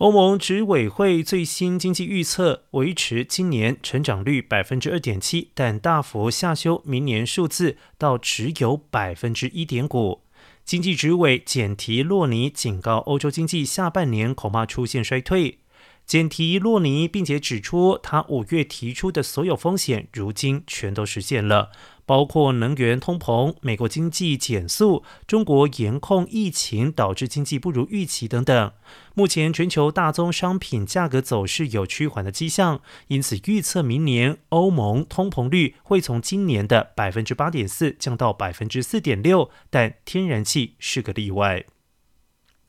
欧盟执委会最新经济预测维持今年成长率百分之二点七，但大幅下修明年数字到只有百分之一点五。经济执委简提洛尼警告，欧洲经济下半年恐怕出现衰退。简提洛尼，并且指出，他五月提出的所有风险，如今全都实现了，包括能源通膨、美国经济减速、中国严控疫情导致经济不如预期等等。目前全球大宗商品价格走势有趋缓的迹象，因此预测明年欧盟通膨率会从今年的百分之八点四降到百分之四点六，但天然气是个例外。